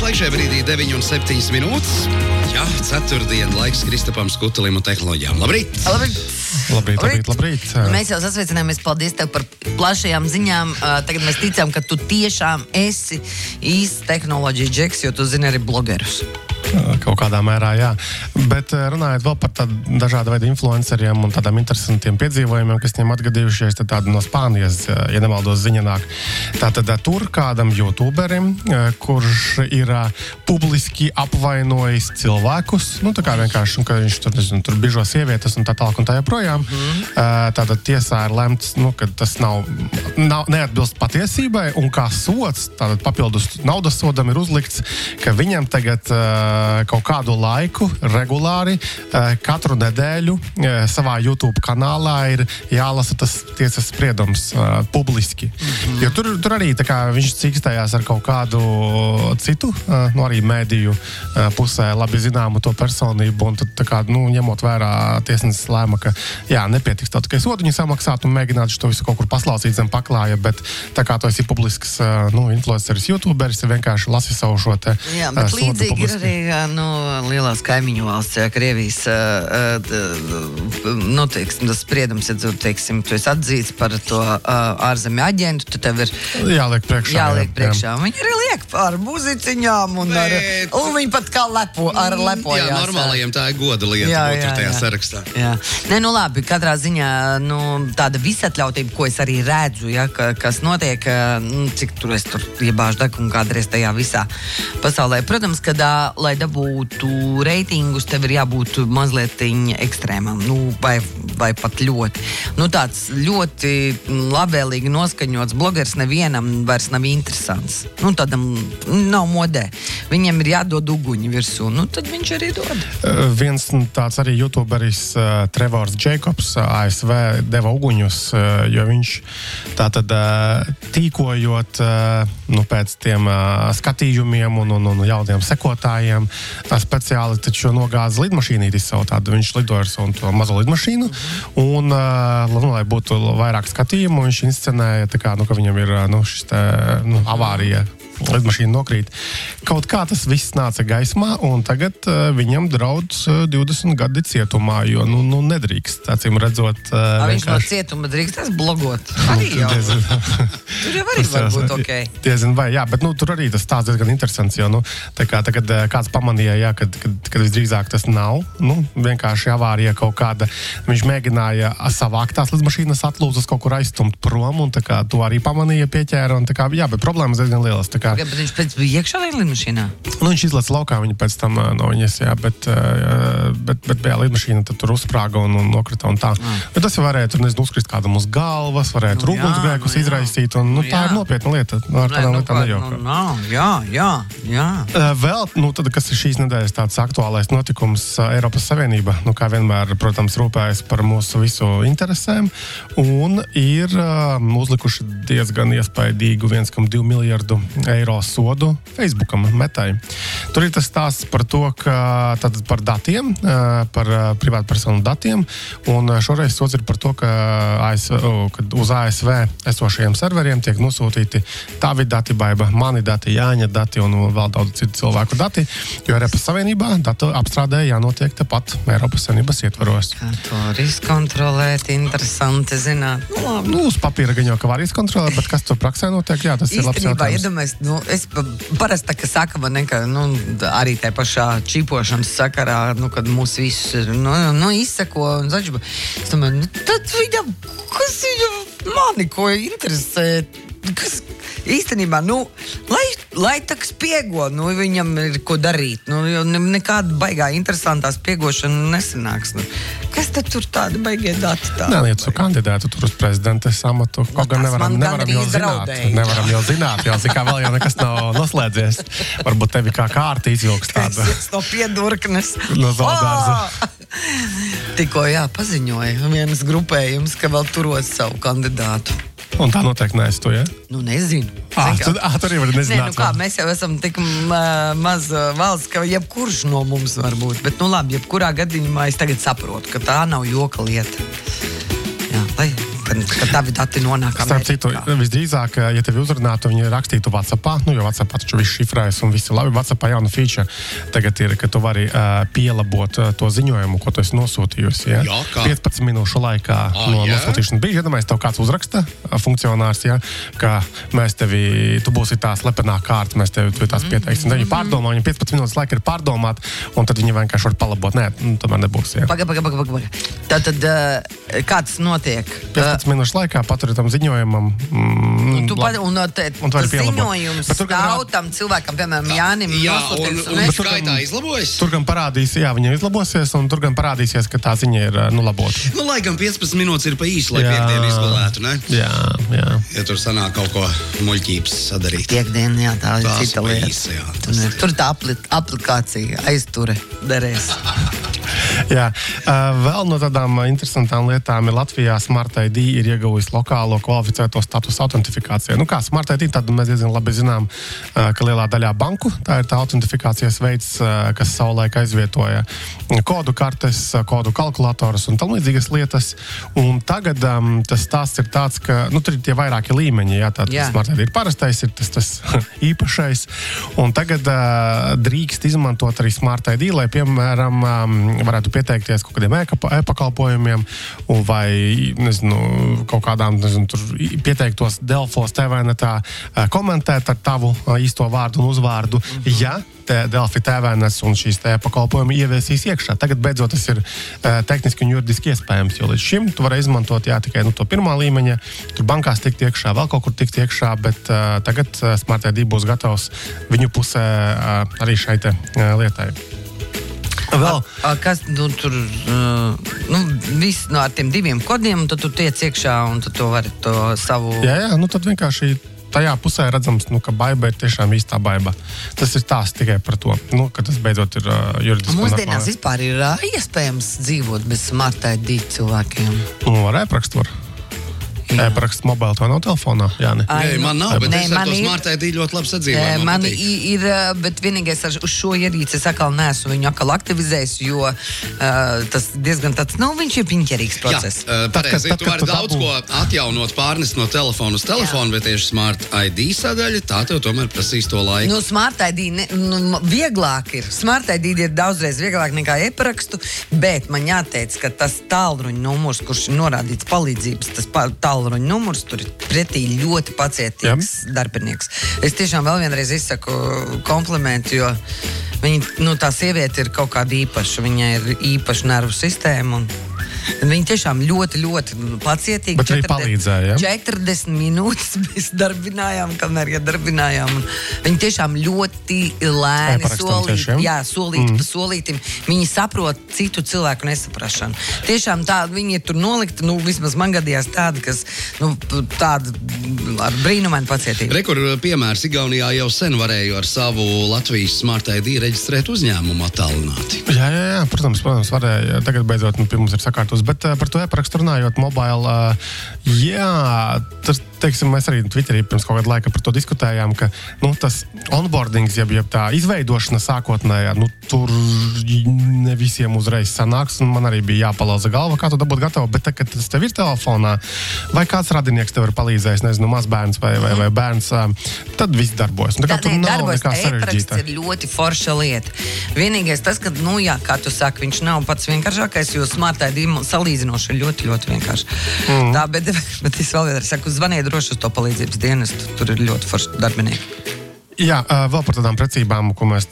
Laikšajā brīdī 9,7 minūtes. Jā, ceturtdiena laiks Kristapam Skutelim un tehnoloģijām. Labrīt! Labrīt! Labrīt, labrīt, labrīt. Mēs jau sasveicinājāmies. Paldies tev par plašajām ziņām. Tagad mēs ticam, ka tu tiešām esi īsts tehnoloģija džeks, jo tu zini arī blogerus. Kaut kādā mērā, jā. Bet eh, runājot vēl par dažādu veidu influenceriem un tādiem interesantiem piedzīvojumiem, kas viņiem atgadījušies, tad tāda no Spānijas, eh, ja nemaldos, ziņa nāk. Tātad eh, tur kādam youtuberim, kurš ir publiski apvainojis cilvēkus, nu tā kā vienkārši, ka viņš tur, nezinu, tur bižo sievietes un tā tālāk un tā joprojām. Mm. Tātad tiesā ir lemts, nu, ka tas nav, nav neatbilst patiesībai un kā sots, tātad papildus naudas sodam ir uzlikts, ka viņam tagad uh, kaut kādu laiku, regulāri, eh, katru nedēļu eh, savā YouTube kanālā ir jālasa tas tiesas spriedums publiski. Mm -hmm. Jo tur, tur arī kā, viņš cīkstējās ar kaut kādu citu, nu, arī mēdīju pusē labi zināmu to personību. Un tad, kā, nu, ņemot vērā tiesnesis lēma, ka jā, nepietiks tā tikai sodiņu samaksāt un mēģināt to visu kaut kur paslausīt zem paklāja, bet tā kā tu esi publisks nu, influenceris, youtuberis, vienkārši lasi savu šo te. Jā, bet līdzīgi ir arī nu, lielās kaimiņu valsts, ja Krievijas nu, teiksim, tas spriedums, ja tu, teiksim, tu esi atzīts par to ārzemju aģentu, tad tev ir jāliek priekšā. Jāliek priekšā. Jā. Viņi arī liek ar muziciņām, un, ar, un viņi pat kā lepo, ar lepojās. Jā, normālajiem tā ir goda lieta jā, būt jā, tajā jā. sarakstā. Jā. Nē, nu labi, katrā ziņā nu, tāda visatļautība, ko es arī redzu, ja, ka, kas notiek, nu, cik tur es tur iebāžu deku un kādreiz tajā visā pasaulē. Protams, ka, lai dabūtu reitingus, tev ir jābūt mazliet ekstrēmam, nu, vai, vai pat ļoti. Nu, tāds ļoti labvēlīgi noskaņots blogeris nevienam vairs nav interesants. Nu, tādam nav modē. Viņam ir jādod uguņi virsū, nu, tad viņš arī dod. Uh, viens tāds arī youtuberis uh, Trevors Jacobs uh, ASV deva uguņus, uh, jo viņš tātad uh, tīkojot uh, nu, pēc tiem uh, skatījumiem un, un, un jauniem sekotājiem, speciāli nogāza lidmašīnīti savu tādu. Viņš lidoja ar savu mazo lidmašīnu, un, nu, lai būtu vairāk skatījumu, viņš inscenēja, kā, nu, ka viņam ir nu, šis te, nu, avārija lidmašīna nokrīt. Kaut kā tas viss nāca gaismā, un tagad uh, viņam draudz uh, 20 gadi cietumā, jo nu, nu, nedrīkst, acīm redzot, uh, A, vienkārši... viņš no cietuma drīkstēs blogot. Arī jau. tur jau arī var būt ok. Diezin vai, jā, bet nu, tur arī tas tāds diezgan interesants, jo nu, tā kā tagad uh, kāds pamanīja, jā, kad, kad, kad visdrīzāk tas nav, nu, vienkārši avārija kaut kāda, viņš mēģināja savākt tās lidmašīnas atlūzas kaut kur aizstumt prom, un tā kā to arī pamanīja, pieķēra, un tā kā, jā, bet problēmas diezgan lielas. Kā... Ja, bet viņš pēc tam bija iekšā lidmašīnā. Nu, viņš izlaiž laukā viņa pēc tam no viņas, jā, bet, bet, bet bija lidmašīna, tad tur uzsprāga un, un nokrita. Un tā. mm. Bet tas varēja tur, nezinu, uzkrist kādam uz galvas, varētu nu, ugunsgrēkus nu, izraisīt. Un, nu, nu, tā jā. ir nopietna lieta. Nu, ar tādām nu, lietām nejauka. Nu, no, jā, jā, jā. Vēl, nu, tad, kas ir šīs nedēļas tāds aktuālais notikums, Eiropas Savienība, nu, kā vienmēr, protams, rūpējas par mūsu visu interesēm un ir um, uzlikuši diezgan iespaidīgu 1,2 miljardu eiro sodu Facebookam, metai. Tur ir tas stāsts par to, ka tātad par datiem, par privātpersonu datiem, un šoreiz sots ir par to, ka, ASV, uz ASV esošajiem serveriem tiek nosūtīti tavi dati, baiba, mani dati, Jāņa dati un vēl daudz citu cilvēku dati, jo Eiropas Savienībā datu apstrādē jānotiek tepat Eiropas Savienības ietvaros. Kā to var izkontrolēt, interesanti zināt. Nu, labi. nu, uz papīra gan jau ka var izkontrolēt, bet kas tur praksē notiek, jā, tas Īstenībā, ir jautājums. Nu, es parasti tā, saka, man, ne, ka, nu, arī tajā pašā čipošanas sakarā, nu, kad mūs visus nu, nu, izsako zaļš. Es domāju, nu, tad viņam, kas viņam mani ko interesē? Kas, īstenībā, nu, lai, lai tā spiego, nu, viņam ir ko darīt. Nu, nekāda baigā interesantā spiegošana nesanāks. Nu. Kas tad tur tādi baigie dati? Nē, ja tu kandidētu tur uz prezidenta amatu, kaut nu, gan nevaram, nevaram jau zināt. Nevaram jau zināt, jau zikā vēl jau nekas nav noslēdzies. Varbūt tevi kā kārta izvilks tāda. no piedurknes. No zoodārza. Tikko jā, paziņoja viens grupējums, ka vēl turot savu kandidātu. Un tā noteikti neesmu to, ja? Nu, nezinu. Ah, tu, ah, tur jau nezināt. Nē, nu kā, mēs jau esam tik maz valsts, ka jebkurš no mums var būt. Bet, nu labi, jebkurā gadījumā es tagad saprotu, ka tā nav joka lieta. Jā, lai ka tavi dati nonāk Starp citu, Amerikā. visdrīzāk, eh, ja tevi uzrunātu, viņi rakstītu WhatsApp, nu, jo WhatsApp taču viss šifrējas un viss ir labi. WhatsApp jauna feature tagad ir, ka tu vari uh, pielabot uh, to ziņojumu, ko tu esi nosūtījusi. Ja? Jā, kā? 15 minūšu laikā Ah, no jā? nosūtīšanas brīža, iedomājieties, tev kāds uzraksta, funkcionārs, ja, ka mēs tevi, tu būsi tā slepenā kārta, mēs tevi tu tās pieteiksim. Tad viņi pārdomā, viņiem 15 minūtes laika ir pārdomāt, un tad viņi vienkārši var palabot. Nē, nu, tomēr nebūs. Ja. Pagaid, pagaid, pagaid. Paga. Tā tad, uh, kāds notiek? 15 minūšu laikā paturiet tam ziņojumam. Mm, Un tu pat, un uh, te, Un tas ziņojums tur stāv tam cilvēkam, piemēram, Jānim. Jā, nosūtīts, un, un un es- skaitā izlabojas. Tur gan parādīs, jā, viņa izlabosies, un tur gan parādīsies, ka tā ziņa ir nu, labota. Nu, lai gan 15 minūtes ir pa īsi, lai piekdienu izgulētu, ne? Jā, jā. Ja tur sanāk kaut ko muļķības sadarīt. Piektdiena, jā, tā ir Tas cita lieta. īsi, jā, Tur, tas ne- tur tā apli aplikācija aizture derēs. jā. Uh, vēl no tādām interesantām lietām ir Latvijā Smart ID ir ieguvusi lokālo kvalificēto statusu autentifikāciju. Nu, kā Smart ID, tad mēs diezgan labi zinām, uh, ka lielā daļā banku tā ir tā autentifikācijas veids, uh, kas savulaik aizvietoja kodu kartes, kodu kalkulatorus un tam līdzīgas lietas. Un tagad um, tas stāsts ir tāds, ka nu, tur ir tie vairāki līmeņi. Jā, tātad Jā. Smart ID ir parastais, ir tas, tas īpašais. Un tagad uh, drīkst izmantot arī Smart ID, lai, piemēram, um, varētu pieteikties kaut kādiem e-pakalpojumiem vai nezinu, kaut kādām nezinu, pieteiktos Delfos TVNetā uh, komentēt ar tavu uh, īsto vārdu un uzvārdu. Mm -hmm. Ja Delfi TVNS un šīs te pakalpojumi ieviesīs iekšā. Tagad beidzot tas ir uh, tehniski un juridiski iespējams, jo līdz šim tu vari izmantot jā, tikai nu, to pirmā līmeņa, tur bankās tikt iekšā, vēl kaut kur tikt iekšā, bet uh, tagad uh, Smart ID būs gatavs viņu pusē uh, arī šai te, uh, lietai. Vēl. A, Kas nu, tur uh, nu, viss no ar tiem diviem kodiem, tad tu tiec iekšā un tu vari to savu. Jā, jā, nu tad vienkārši tajā pusē redzams, nu, ka baiva ir tiešām īstā baiva. Tas ir tās tikai par to, nu, ka tas beidzot ir uh, juridiski. Mūsdienās vispār ir ā, iespējams dzīvot bez smarta ID cilvēkiem. Nu, ar e-parakstu var. E-paraksts mobili to nav telefonā. Jā, ne. Ai, Nē, man nav, bet nē, es ar man to ir- smart ID ļoti labi sadzīvoju. Man i- ir, bet vienīgais ar šo ierīci es atkal neesmu viņu atkal aktivizējis, jo uh, tas diezgan tāds, nu, viņš ir piņķerīgs process. Jā, Tad, pareizi. Tu vari daudz ko atjaunot, pārnest no telefona uz telefonu, bet tieši smart ID sadaļa, tā tev tomēr prasīs to laiku. Nu, Smart ID ne, nu, vieglāk ir. Smart ID ir daudzreiz vieglāk nekā e-parakstu, bet man jāteic, ka tas tālruņa numurs, kurš ir norādīts palīdzības, tas pa- tālruņa numurs tur ir pretī ļoti pacietīgs Jā. darbinieks. Es tiešām vēl vienreiz izsaku komplimentu, jo viņa, nu, tā sieviete ir kaut kāda īpaša. Viņai ir īpaša nervu sistēma. Un... Viņa tiešām ļoti, ļoti pacietīgi Bet arī palīdzēja, ja? 40 minūtes mēs darbinājām, kamēr iedarbinājām. un Viņi tiešām ļoti lēni solīt, jā, solīt mm. pa solītim. Viņi saprot citu cilvēku nesaprašanu. Tiešām tā, viņi ir tur nolikti, nu, vismaz man gadījās tādi, kas, nu, tādi ar brīnumainu pacietību. Rekur piemērs Igaunijā jau sen varēja ar savu Latvijas smart ID reģistrēt uzņēmumu attālināti. Jā, jā, jā, protams, protams, varēja. Tagad beidzot nu, pie mums ir sakārtos. Bet uh, par to e-parakstu runājot, mobile. Uh, jā, tas, teiksim, mēs arī Twitterī pirms kaut kāda laika par to diskutējām, ka nu, tas onboardings, jeb, jeb tā izveidošana sākotnējā, nu, tur ne visiem uzreiz sanāks. Man arī bija jāpalauza galva, kā to dabūt gatavu. Bet, tā, kad tas tev ir telefonā, vai kāds radinieks tev ir palīdzējis, nezinu, mazbērns vai, vai, vai bērns, tad viss darbojas. Un Tā kā tur nav nekā sarežģīta. ir ļoti forša lieta. Vienīgais tas, ka, nu, jā, kā tu saki, viņš nav pats vienkāršākais, jo smart ID salīdzinoši ir ļoti, ļoti vienkārši. Mm. Tā, bet, bet es vēl vienreiz saku, zvaniet droši uz to palīdzības dienestu. Tur ir ļoti forši darbinieki. Jā, vēl par tādām precībām, ko mēs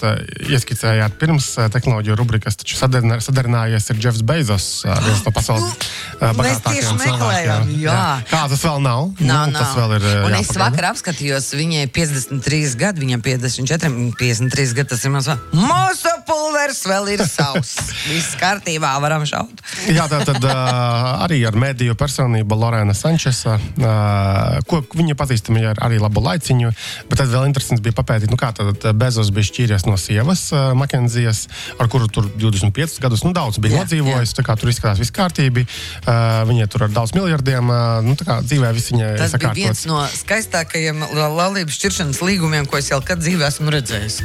ieskicējām pirms tehnoloģiju rubrikas. Taču sadarinājies ir Jeffs Bezos, viens no pasaules Nu, bagātākajiem cilvēkiem. jā. Kā tas vēl nav? Nav, nu, tas nav. vēl ir. Un es jāpagaida. vakar apskatījos, viņai 53 gadi, viņam 54, 53 gadi. Tas ir mans mūsu pulveris, vēl ir savs. Viss kārtībā, varam šaut. Jā, tā tad uh, arī ar mediju personību Lorēna Sančesa, uh, ko viņa pazīstama ar arī labu laiciņu. Bet tad vēl interesants bija papētīt, nu kā tad Bezos bija šķīries no sievas uh, Makenzijas, ar kuru tur 25 gadus nu, daudz bija Jā, nodzīvojis. tā kā Tur izskatās viss kārtīgi. Uh, viņai tur ar daudz miljardiem, uh, nu tā kā dzīvē viss viņai Tas bija viens sakārtots. no skaistākajiem la- laulības šķiršanas līgumiem, ko es jau kad dzīvē esmu redzējis.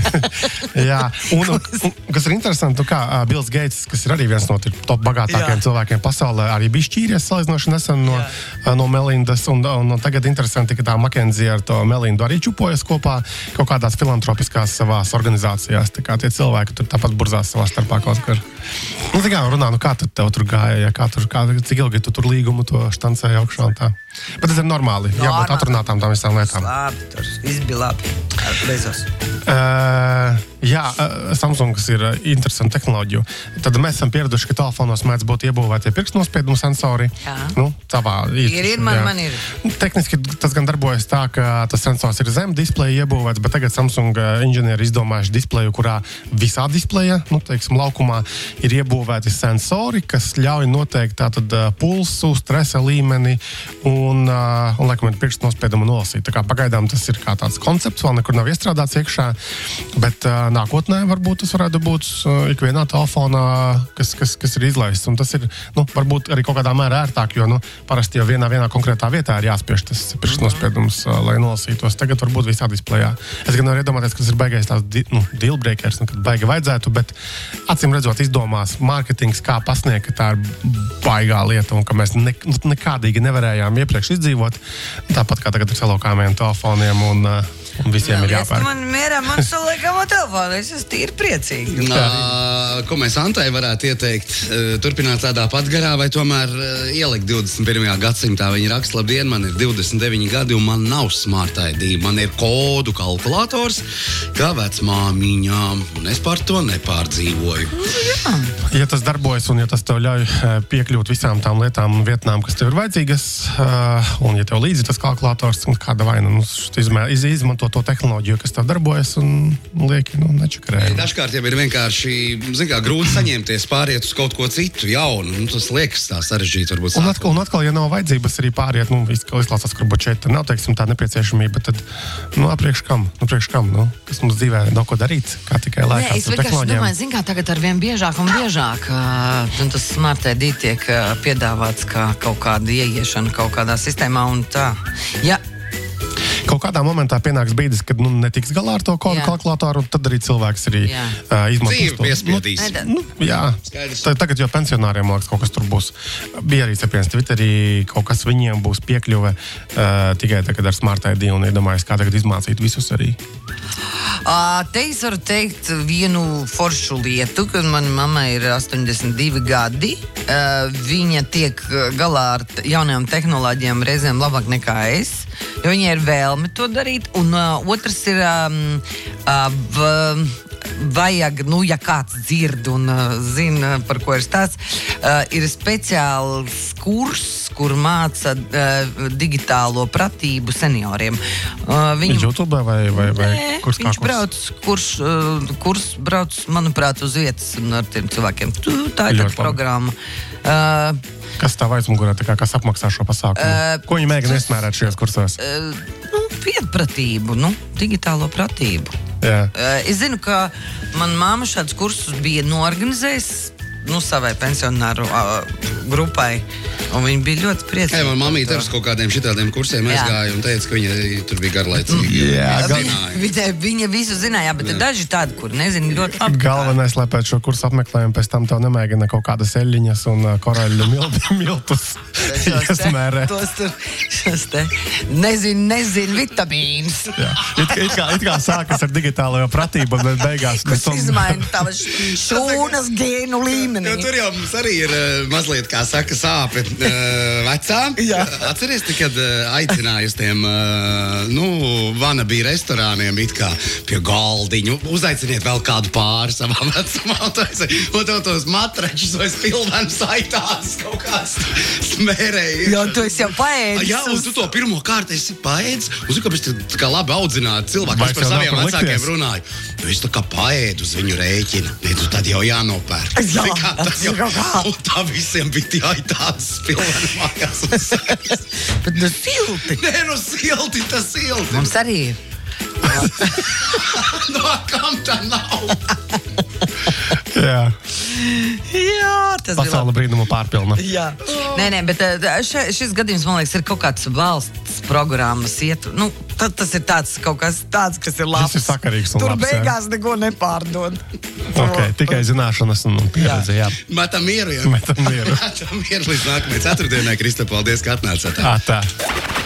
Jā, un, Un, kas ir interesanti, nu kā uh, Bills Gates, kas ir arī viens no top bagātākajiem Jā. cilvēkiem pasaulē, arī bija šķīries salīdzinoši nesen no, uh, no Melindas. Un, un, un tagad interesanti, ka tā Makenzija ar to Melindu arī čupojas kopā kaut kādās filantropiskās savās organizācijās. Tā kā tie cilvēki tur tāpat burzās savā starpā kaut kur. Nu, tā kā runā, nu kā tad tev tur gāja, ja kā tur, kā, cik ilgi tu tur līgumu to štancēji augšā un tā. Bet tas ir normāli, jābūt Normāli. atrunātām tam visām lietām. Labi, tur viss bija labi. Bezos. Uh, jā, uh, Samsung ir interesanta tehnoloģija. Tad mēs esam pieraduši, ka telefonos mēdz būt iebūvēti pirkstnospiedumu sensori. Jā. Nu, tavā, Ir, ir, man- jā. man ir. Tehniski tas gan darbojas tā, ka tas sensors ir zem displeja iebūvēts, bet tagad Samsung inženieri izdomājuši displeju, kurā visā displeja, nu, teiksim, laukumā ir iebūvēti sensori, kas ļauj noteikt tātad pulsu, stresa līmeni un, un laikam, ir pirkstnospiedumu nolasīt. Tā kā pagaidām tas ir kā tāds koncepts, vēl nekur nav iestrādāts iekšā, bet uh, nākotnē varbūt tas varētu būt uh, ikvienā telefonā, kas, kas, kas ir izlaists. Un tas ir nu, varbūt arī kaut kādā mērā ērtāk, jo nu, parasti jau vienā, vienā konkrētā vietā ir jāspiež tas pirkstnospiedums, uh, lai nolasītos. Tagad varbūt visā displejā. Es gan varu iedomāties, ka tas ir baigais tās di, nu, dealbreakers, nu, kad baigi vajadzētu, bet acīm redzot, izdomās mārketings, kā pasniegt, ka tā ir baigā lieta un ka mēs ne, nu, nekādīgi nevarējām iepriekš izdzīvot. Tāpat kā tagad ar salokāmiem telefoniem un, uh, un visiem ir jāpērk. man mierā, man saliekamo telefonu. Es esmu tīri priecīga. Nā, ko mēs Antai varētu ieteikt? Turpināt tādā pat garā, vai tomēr ielikt 21. gadsimtā? Viņa raksta, labdien, man ir 29 gadi, un man nav smart ID. Man ir kodu kalkulators, kā vecmāmiņām, un es par to nepārdzīvoju. Ja tas darbojas un ja tas tev ļauj piekļūt visām tām lietām un vietnām, kas tev ir vajadzīgas, un ja tev līdzi tas kalkulators, un kāda vaina nu, izmē, iz, izmanto to tehnoloģiju, kas tev darbojas, un lieki, nu, nečakarēji. Dažkārt jau ir vienkārši kā, grūti saņemties, pāriet uz kaut ko citu, jaunu. Nu, tas liekas tā sarežģīti. Varbūt, Un atkal, un atkal, ja nav vajadzības arī pāriet, nu, izk- izklausās, ka šeit nav teiksim, tā nepieciešamība, tad, nu, apriekš kam? Nu, priekš kam? Nu, kas mums dzīvē nav ko darīt, kā tikai laikā es vienkārši domāju, zin, kā tagad ar vien biežāk un biežāk uh, un tas smart ID tiek uh, piedāvāts kā kaut kāda ieiešana kaut kādā sistēmā un tā. Ja, Kaut kādā momentā pienāks brīdis, kad nu, netiks galā ar to kodu kalkulātoru, un tad arī cilvēks arī Jā. uh, izmantos to. piespiedīs. Nē, Nu, jā. Tā, tagad jau pensionāriem liekas, kaut kas tur būs. Bija arī sapiens Twitterī, kaut kas viņiem būs piekļuve uh, tikai tagad ar Smart ID un iedomājos, kā tagad izmācīt visus arī. Te es varu teikt vienu foršu lietu, kad manai mammai ir 82 gadi. Viņa tiek galā ar jaunajām tehnoloģijām reizēm labāk nekā es, jo viņai ir vēlme to darīt. Un otrs ir. Um, uh, Vajag, nu, ja kāds dzird un uh, zina, par ko ir stāsts, uh, ir speciāls kurs, kur māca uh, digitālo pratību senioriem. Uh, Viņa... YouTube vai, vai, vai Nē, kurs viņš kurs? brauc, kurš, uh, kurs brauc, manuprāt, uz vietas un ar tiem cilvēkiem. Tu, tā ir programma. Uh, Kas tā aizmugurē, tā kā, kas apmaksā šo pasākumu? Ā, Ko viņi mēģina izmērēt šajos kursos? uh, nu, viedpratību, nu, digitālo pratību. Jā. Uh, es zinu, ka manā māte šādus kursus bija norganizējusi nu, savai pensionāru uh, grupai. un Viņi bija ļoti priecīgi. Jā, man par mamīte ar kaut kādiem šitādiem kursiem Jā. aizgāja un teica, ka viņa tur bija garlaicīga. Jā, Viņa. Viņa, viņa visu zināja, bet ir daži tādi, kur nezinu ļoti labi. Galvenais, lai pēc šo kursu apmeklējumu pēc tam tev nemēģina kaut kādas eļļiņas un koraļu mil- miltus Šos te-. Tos tur, nezinu, nezinu, vitamīnus. It, it, kā, it kā sākas ar digitālo pratību, bet beigās Kas tom- izmaina tavas šūnas gēnu līmenī. Jo tur jau mums arī ir uh, mazliet, kā saka, sāpe uh, vecā. Jā. Atcerieties, ka kad uh, aicināju uz tiem, nu, vanabī restorāniem, it kā pie galdiņu, uzaiciniet vēl kādu pāri savā vecumā. Un tas ir- Un to tos matračus vai spilvenus aitās kaut kāds smērēji. Jā, tu esi jau paēdis. Jā, un tu to pirmo kārtu esi paēdis. Un zinu, kāpēc tā kā labi audzināti cilvēki, kas par saviem vecākiem runāja. Nu, es tā kā paēdu uz viņu rēķina. Nē, tu tad jau jānopērk. Jā, kā, tas tas jau. Un tā visiem bija jāitādas pilni mājās. un sēst. Bet nu silti. Nē, nu silti, tas silti. Mums arī ir. No kam tā nav? Jā, Jā, tas bija labi. pasaule brīnumu pārpilna. Jā, nē, nē, bet eh, še, šis gadījums man liekas, ir kaut kāds valsts programmas iet. Nu, tad tas ir tāds kaut kas tāds, kas ir labs. ir sakarīgs Tur labs, jā. beigās neko nepārdod. Okay, tikai zināšanas un pieredze. Jā. Metam mieru, jau. Metam mieru. Metam mieru līdz nākamajai ceturtdienai. Krista, paldies, ka atnācāt. Tā, tā.